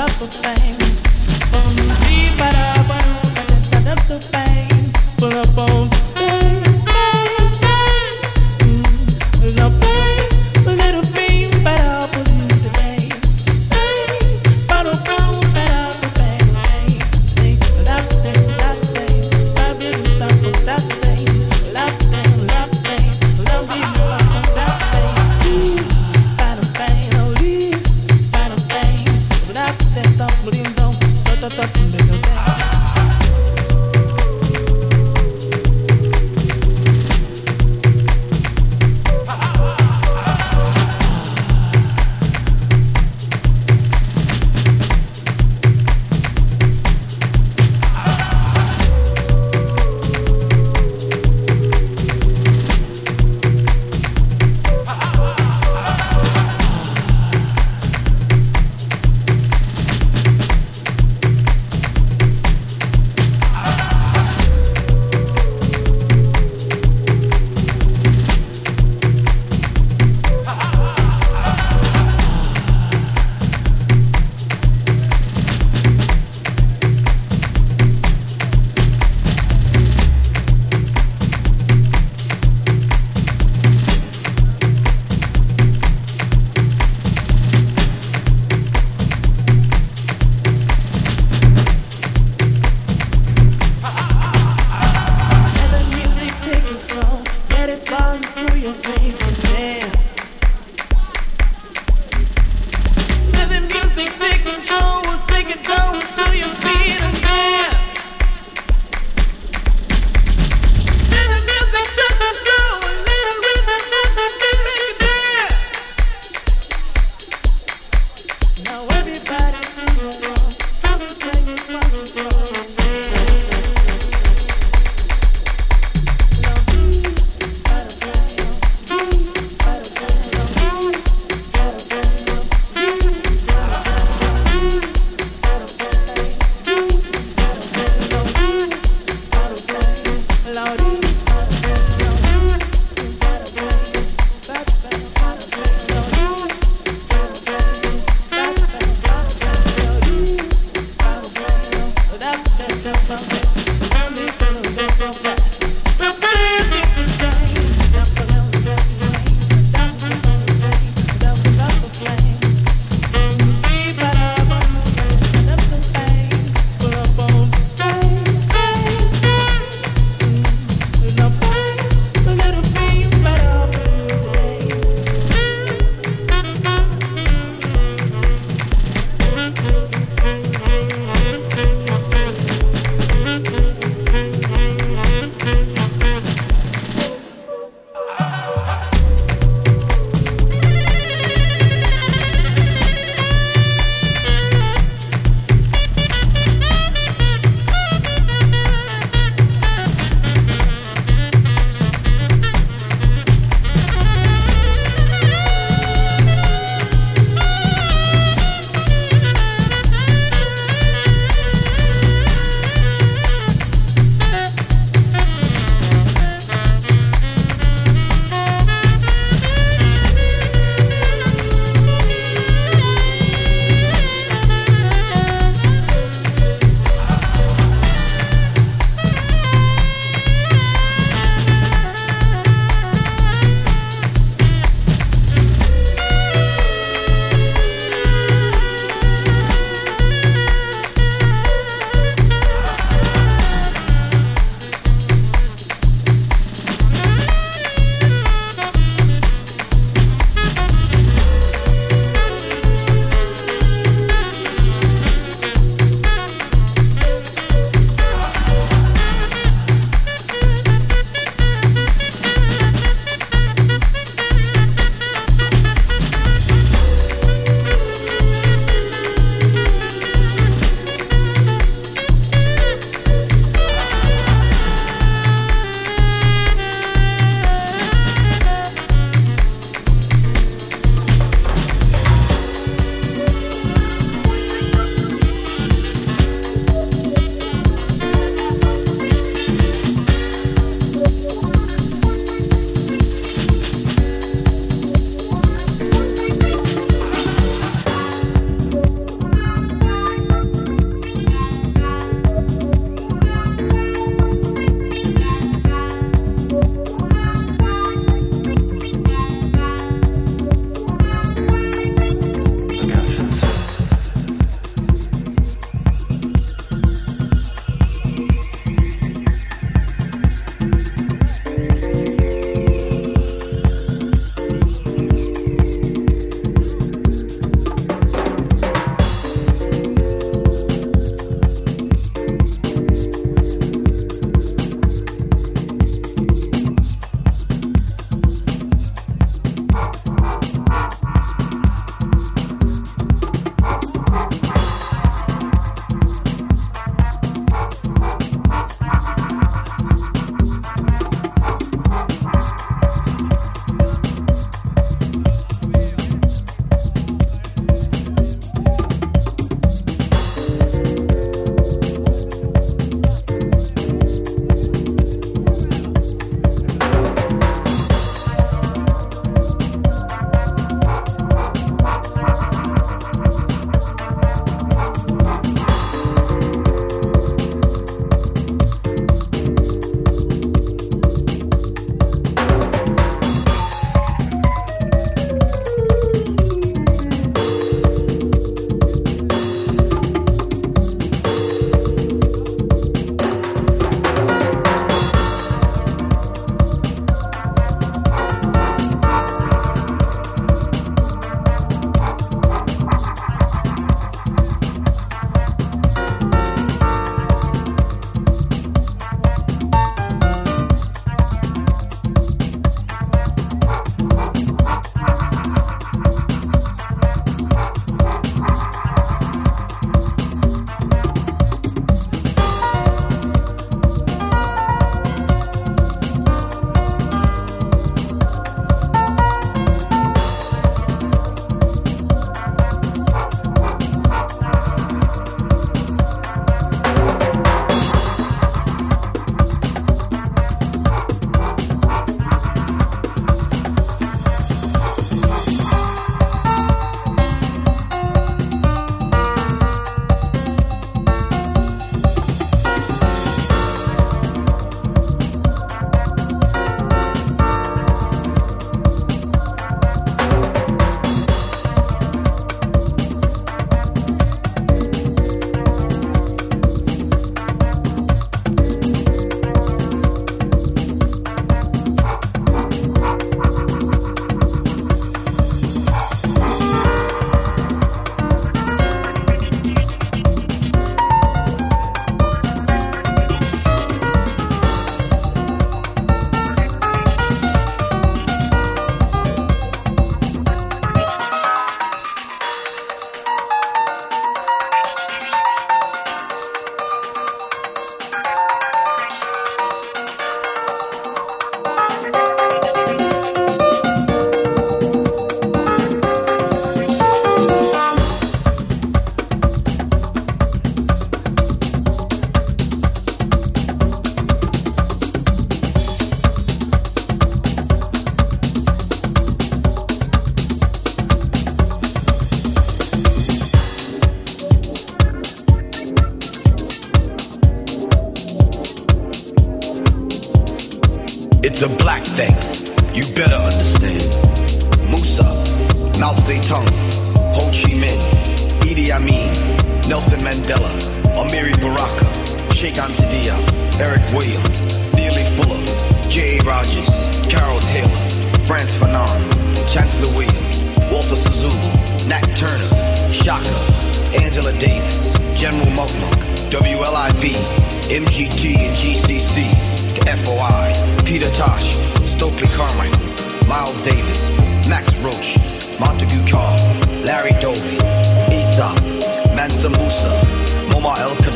love of fame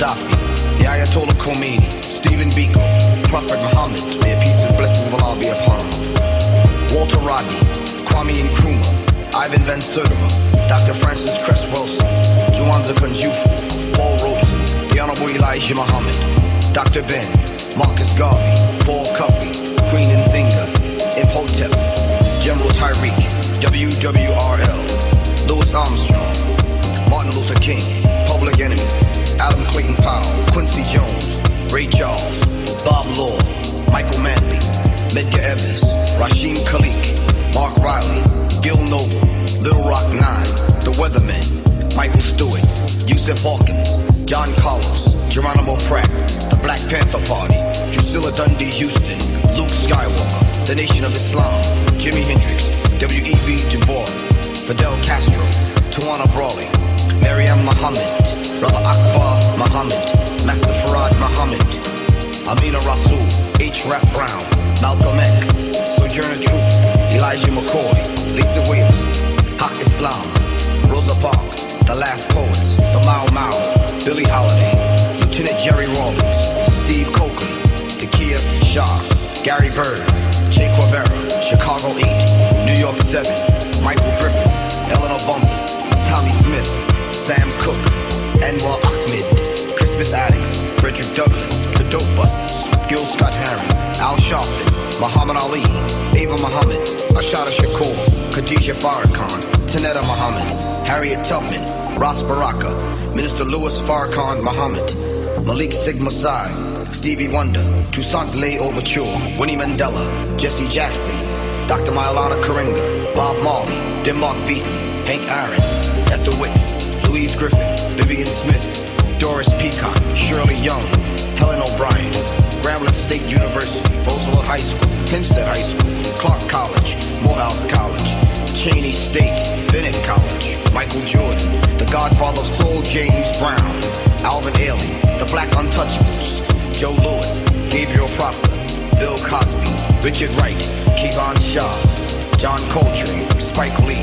Gaddafi, the Ayatollah Khomeini, Stephen Biko, Prophet Muhammad, may a peace and blessings of Allah be upon him. Walter Rodney, Kwame Nkrumah, Ivan Van Sertima, Dr. Frances Cress Welsing, Jawanza Kunjufu, Paul Robeson, the Honorable Elijah Muhammad, Dr. Ben, Marcus Garvey, Paul Cuffe, Queen Nzinga, Imhotep, General Tyreek, WWRL, Louis Armstrong, Martin Luther King, Public Enemy, Adam Clayton Powell, Quincy Jones, Ray Charles, Bob Law, Michael Manley, Medgar Evers, Rashim Khalik, Mark Riley, Gil Noble, Little Rock Nine, The Weathermen, Michael Stewart, Yusuf Hawkins, John Carlos, Geronimo Pratt, The Black Panther Party, Drusilla Dunjee Houston, Luke Skywalker, The Nation of Islam, Jimi Hendrix, W.E.B. Du Bois, Fidel Castro, Tawana Brawley, Maryam Muhammad, Brother Akbar Muhammad, Master Fard Muhammad, Amina Rasul, H. Rap Brown, Malcolm X, Sojourner Truth, Elijah McCoy, Lisa Williams, Haq Islam, Rosa Parks, The Last Poets, The Mau Mau, Billie Holiday, Lieutenant Jerry Rawlings, Steve Cokely, Takia Shah, Gary Byrd, Che Guevara, Chicago 8, New York 7, Michael Griffin, Eleanor Bumpurs, Tommy Smith, Sam Cooke, Anwar Ahmed, Crispus Attucks, Frederick Douglass, The Dope Busters, Gil Scott Heron, Al Sharpton, Muhammad Ali, Ava Muhammad, Assata Shakur, Khadijah Farrakhan, Tynnetta Muhammad, Harriet Tubman, Ras Baraka, Minister Louis Farrakhan Muhammad, Malik Sigma Sai, Stevie Wonder, Toussaint L'Ouverture, Winnie Mandela, Jesse Jackson, Dr. Maulana Karenga, Bob Marley, Denmark Vesey, Hank Aaron, Ethel Wicks, Louise Griffin, Vivian Smith, Doris Peacock, Shirley Young, Helen O'Brien, Grambling State University, Roosevelt High School, Hempstead High School, Clark College, Morehouse College, Cheyney State, Bennett College, Michael Jordan, the godfather of Soul James Brown, Alvin Ailey, the Black Untouchables, Joe Louis, Gabriel Prosser, Bill Cosby, Richard Wright, Kevon Shaw, John Coltrane, Spike Lee,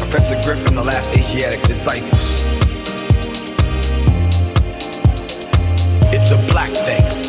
Professor Griffin, the last Asiatic disciple. A black thanks.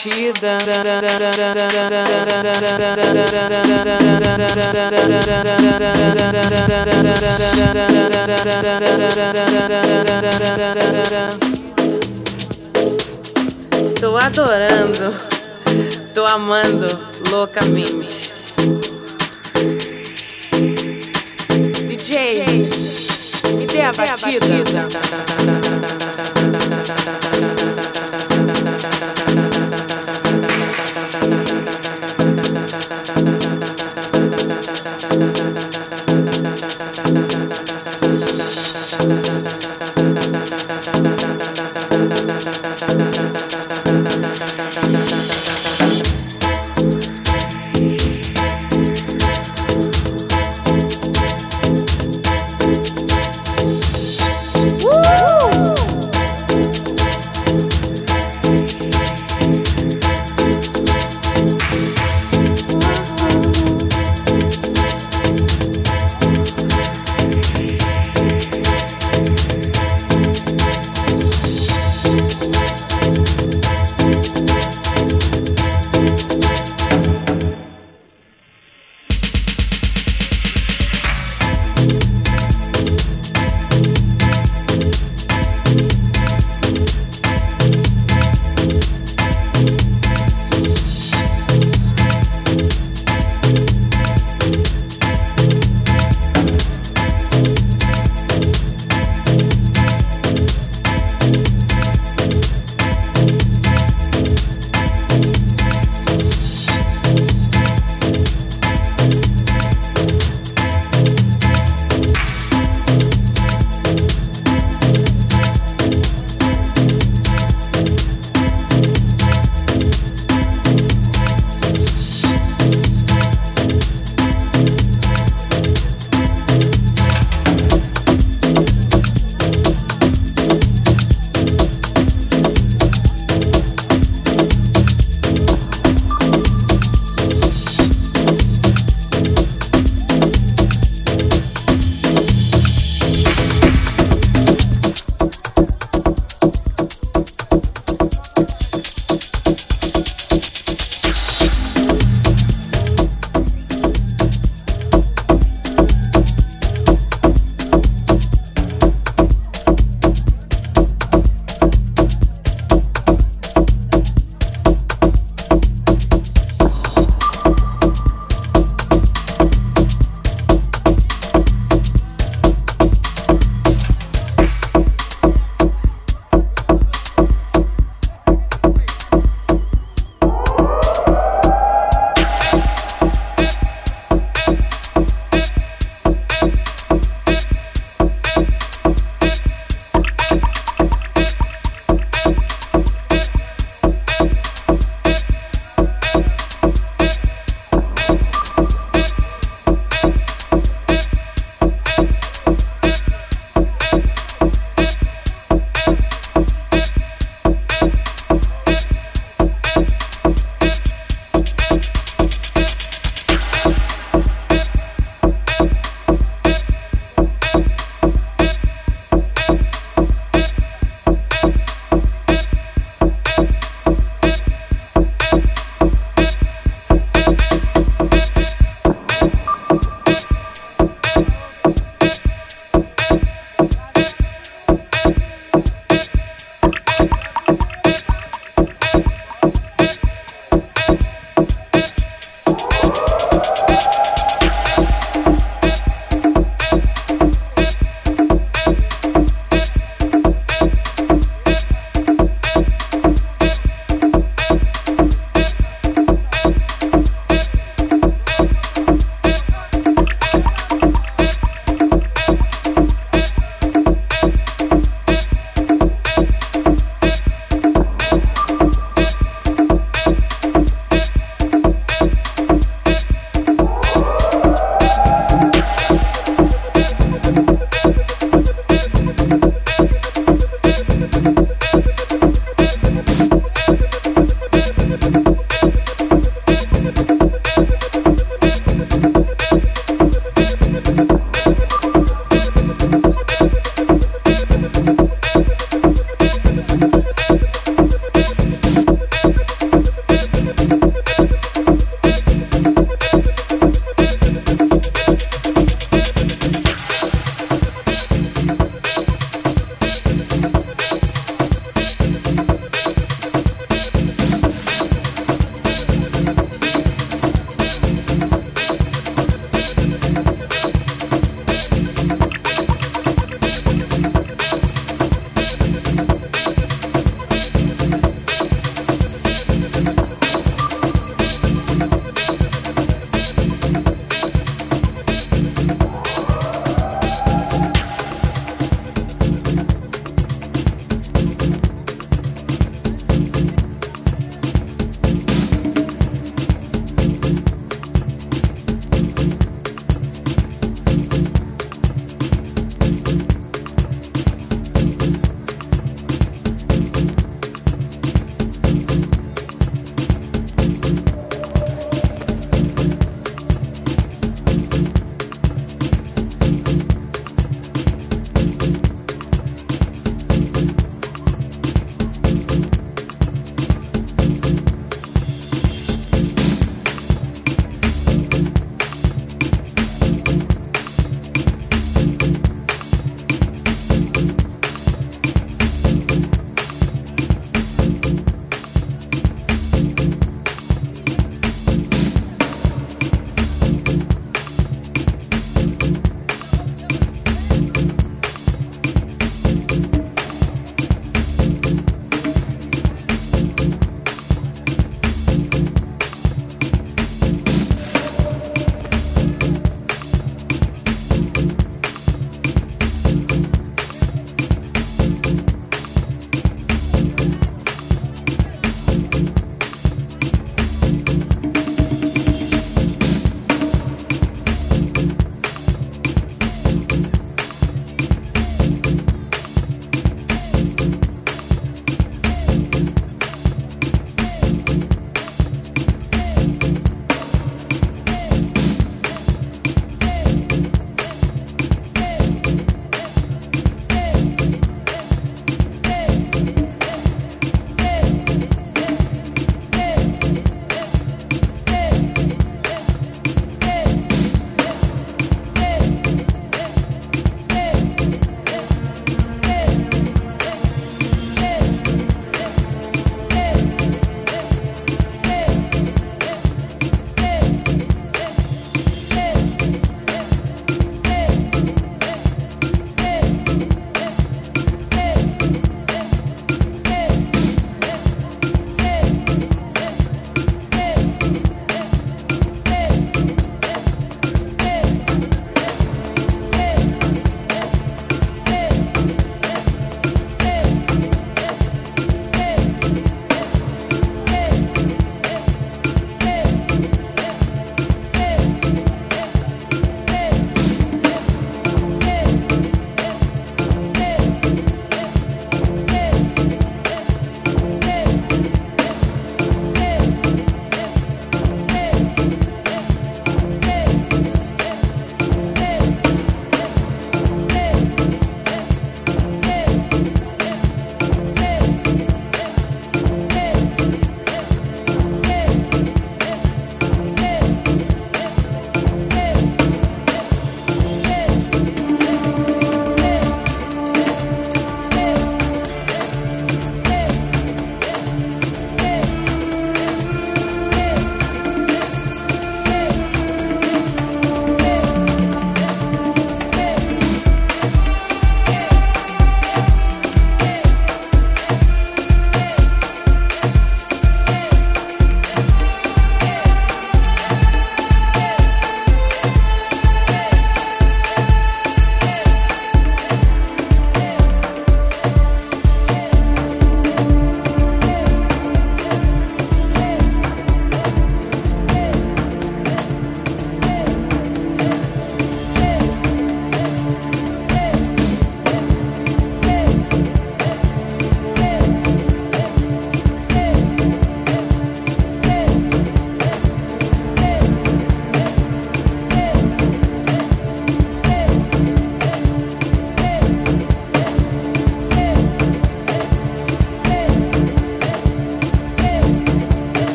Batida. Tô adorando, tô amando loucamente. DJ, me dê a batida.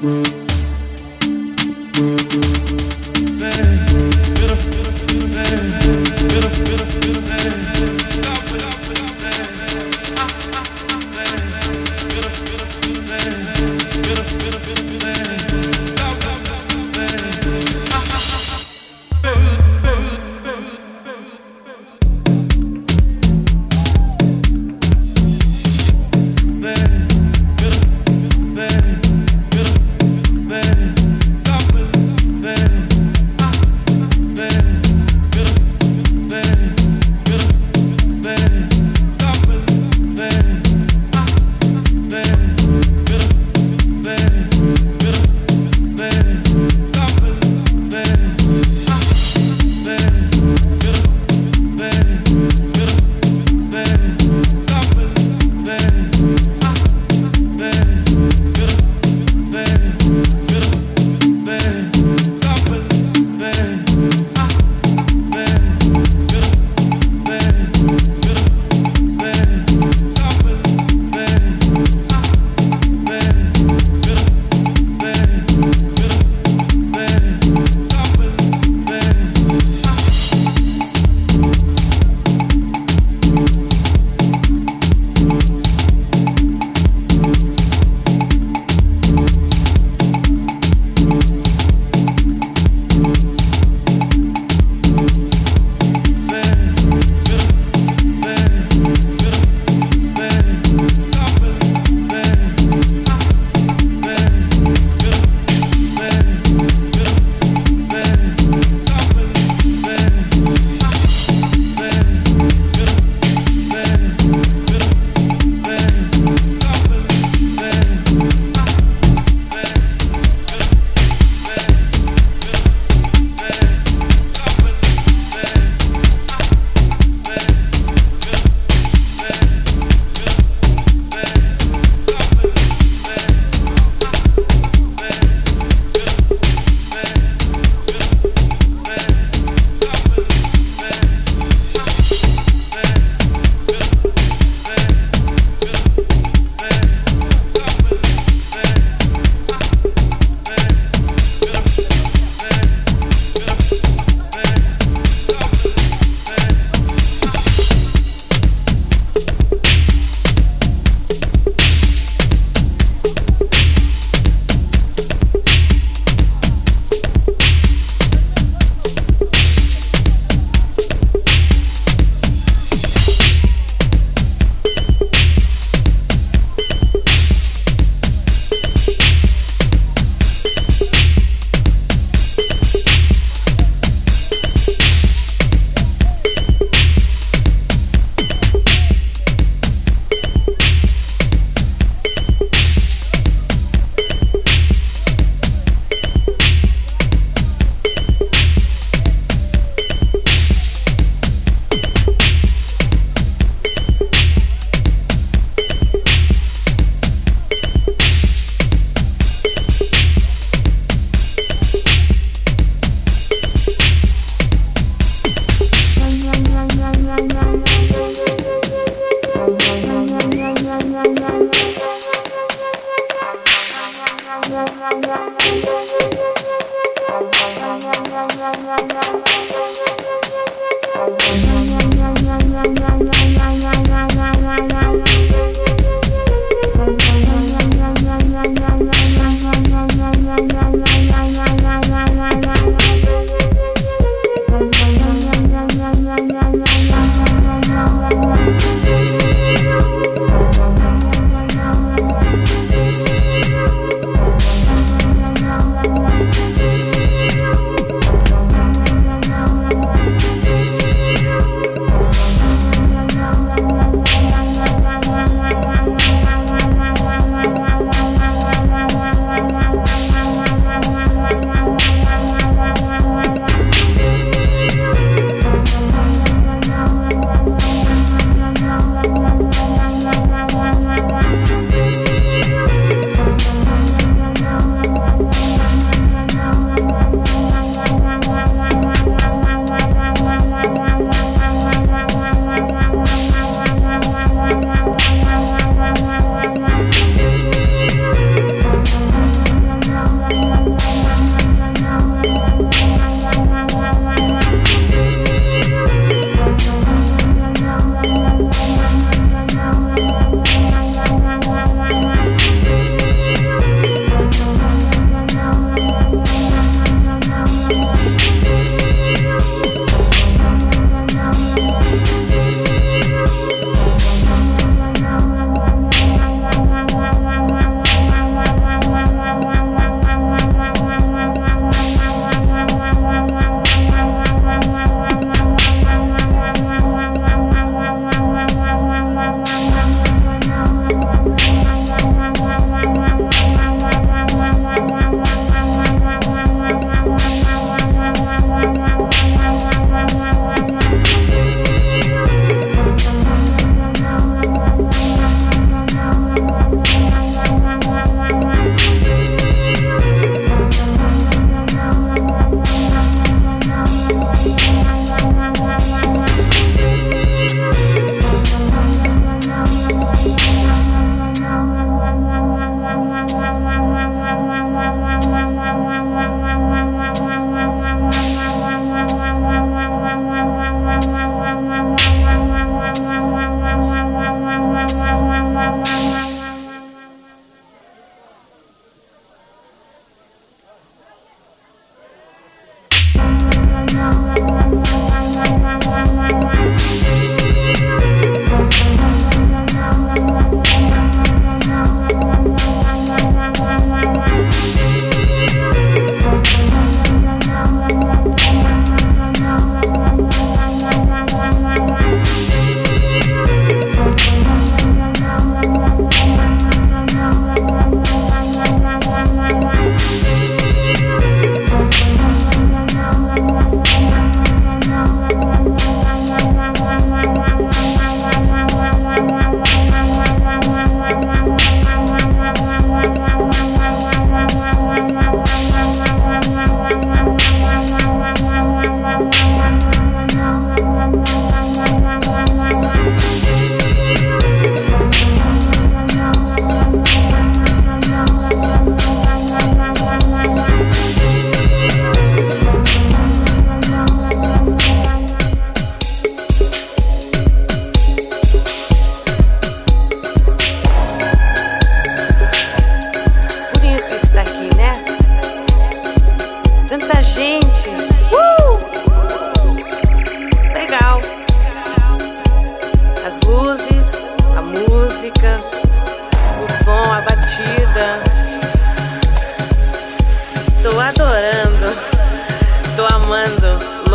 Mm-hmm.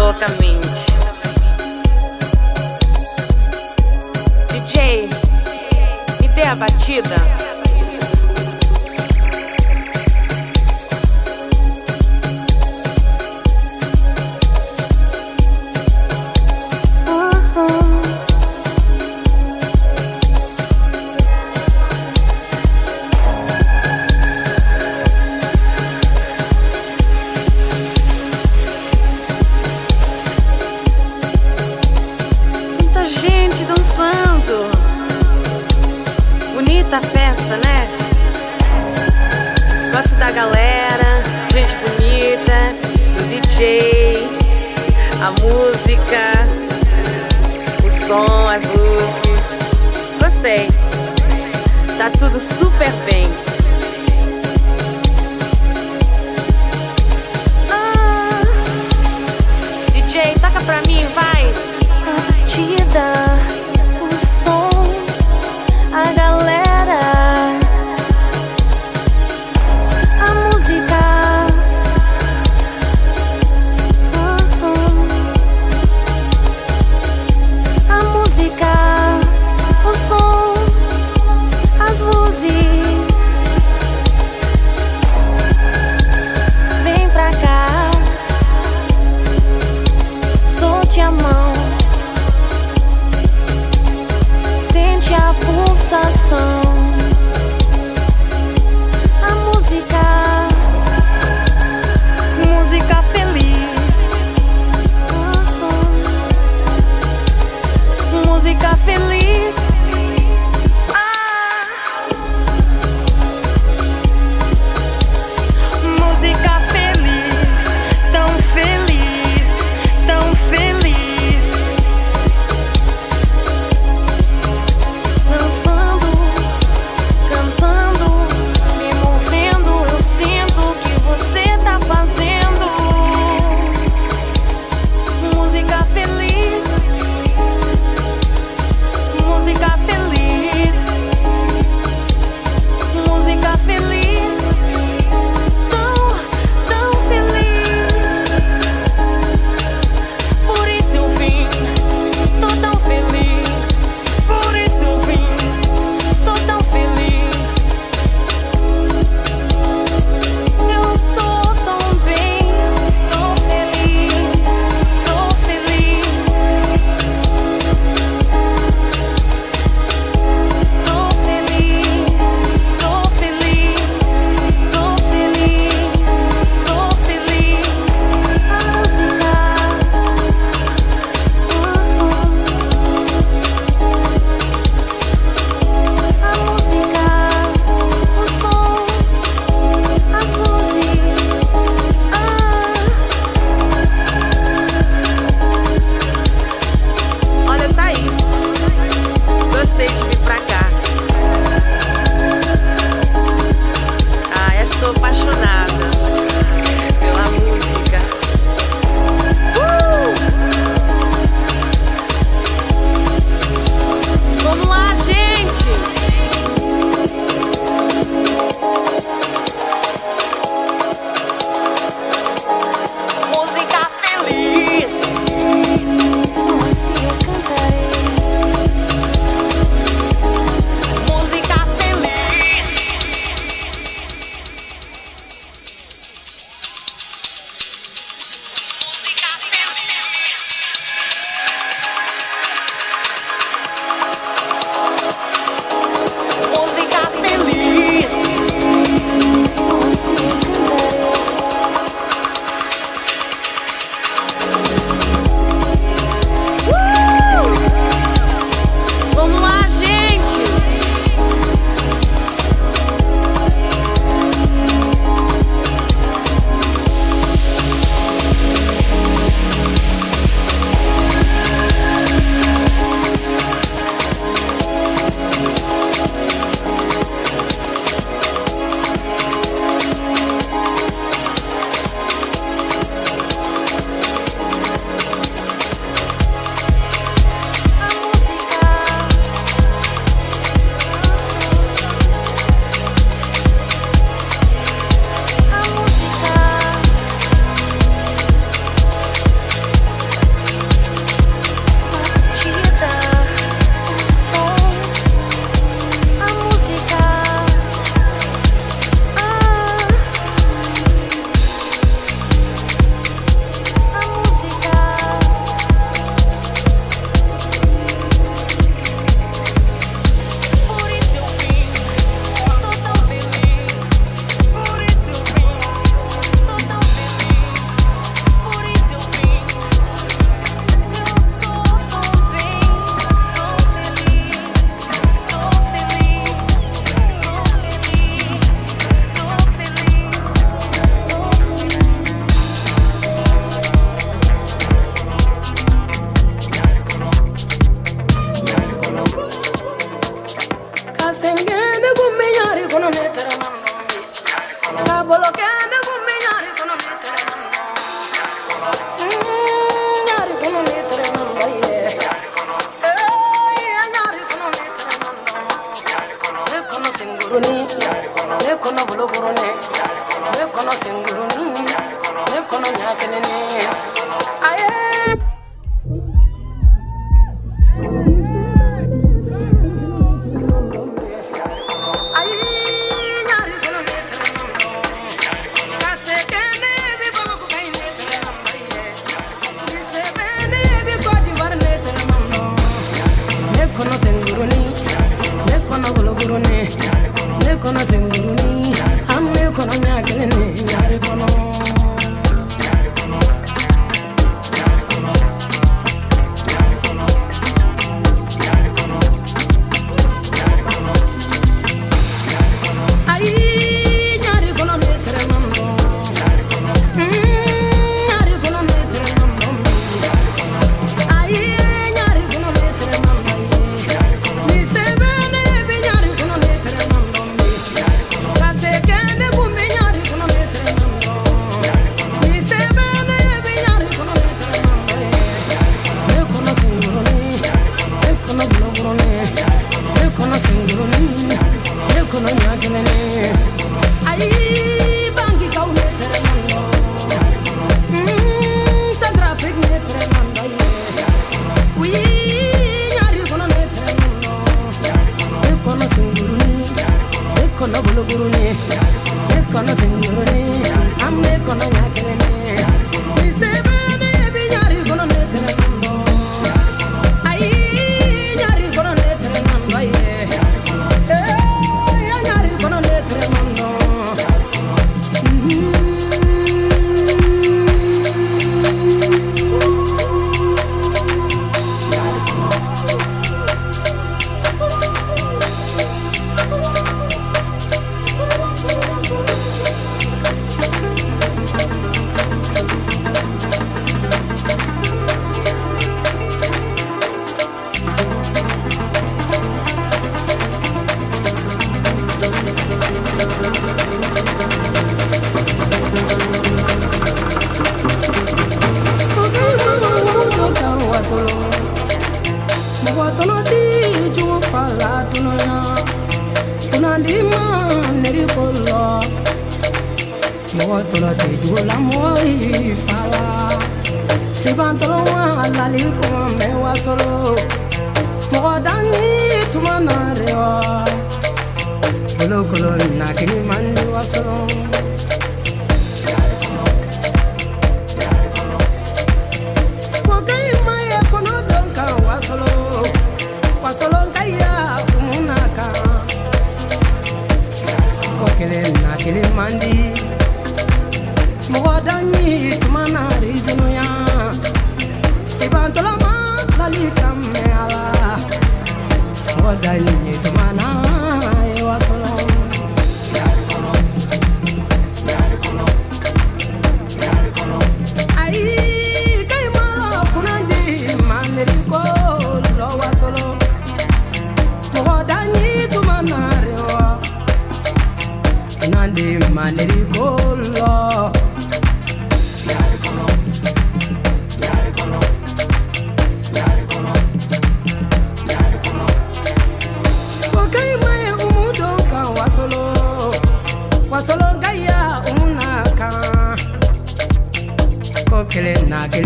Loucamente. DJ, me dê a batida.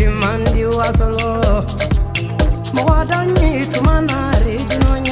mandi wasolo mo wadanyi tumanari jinonyi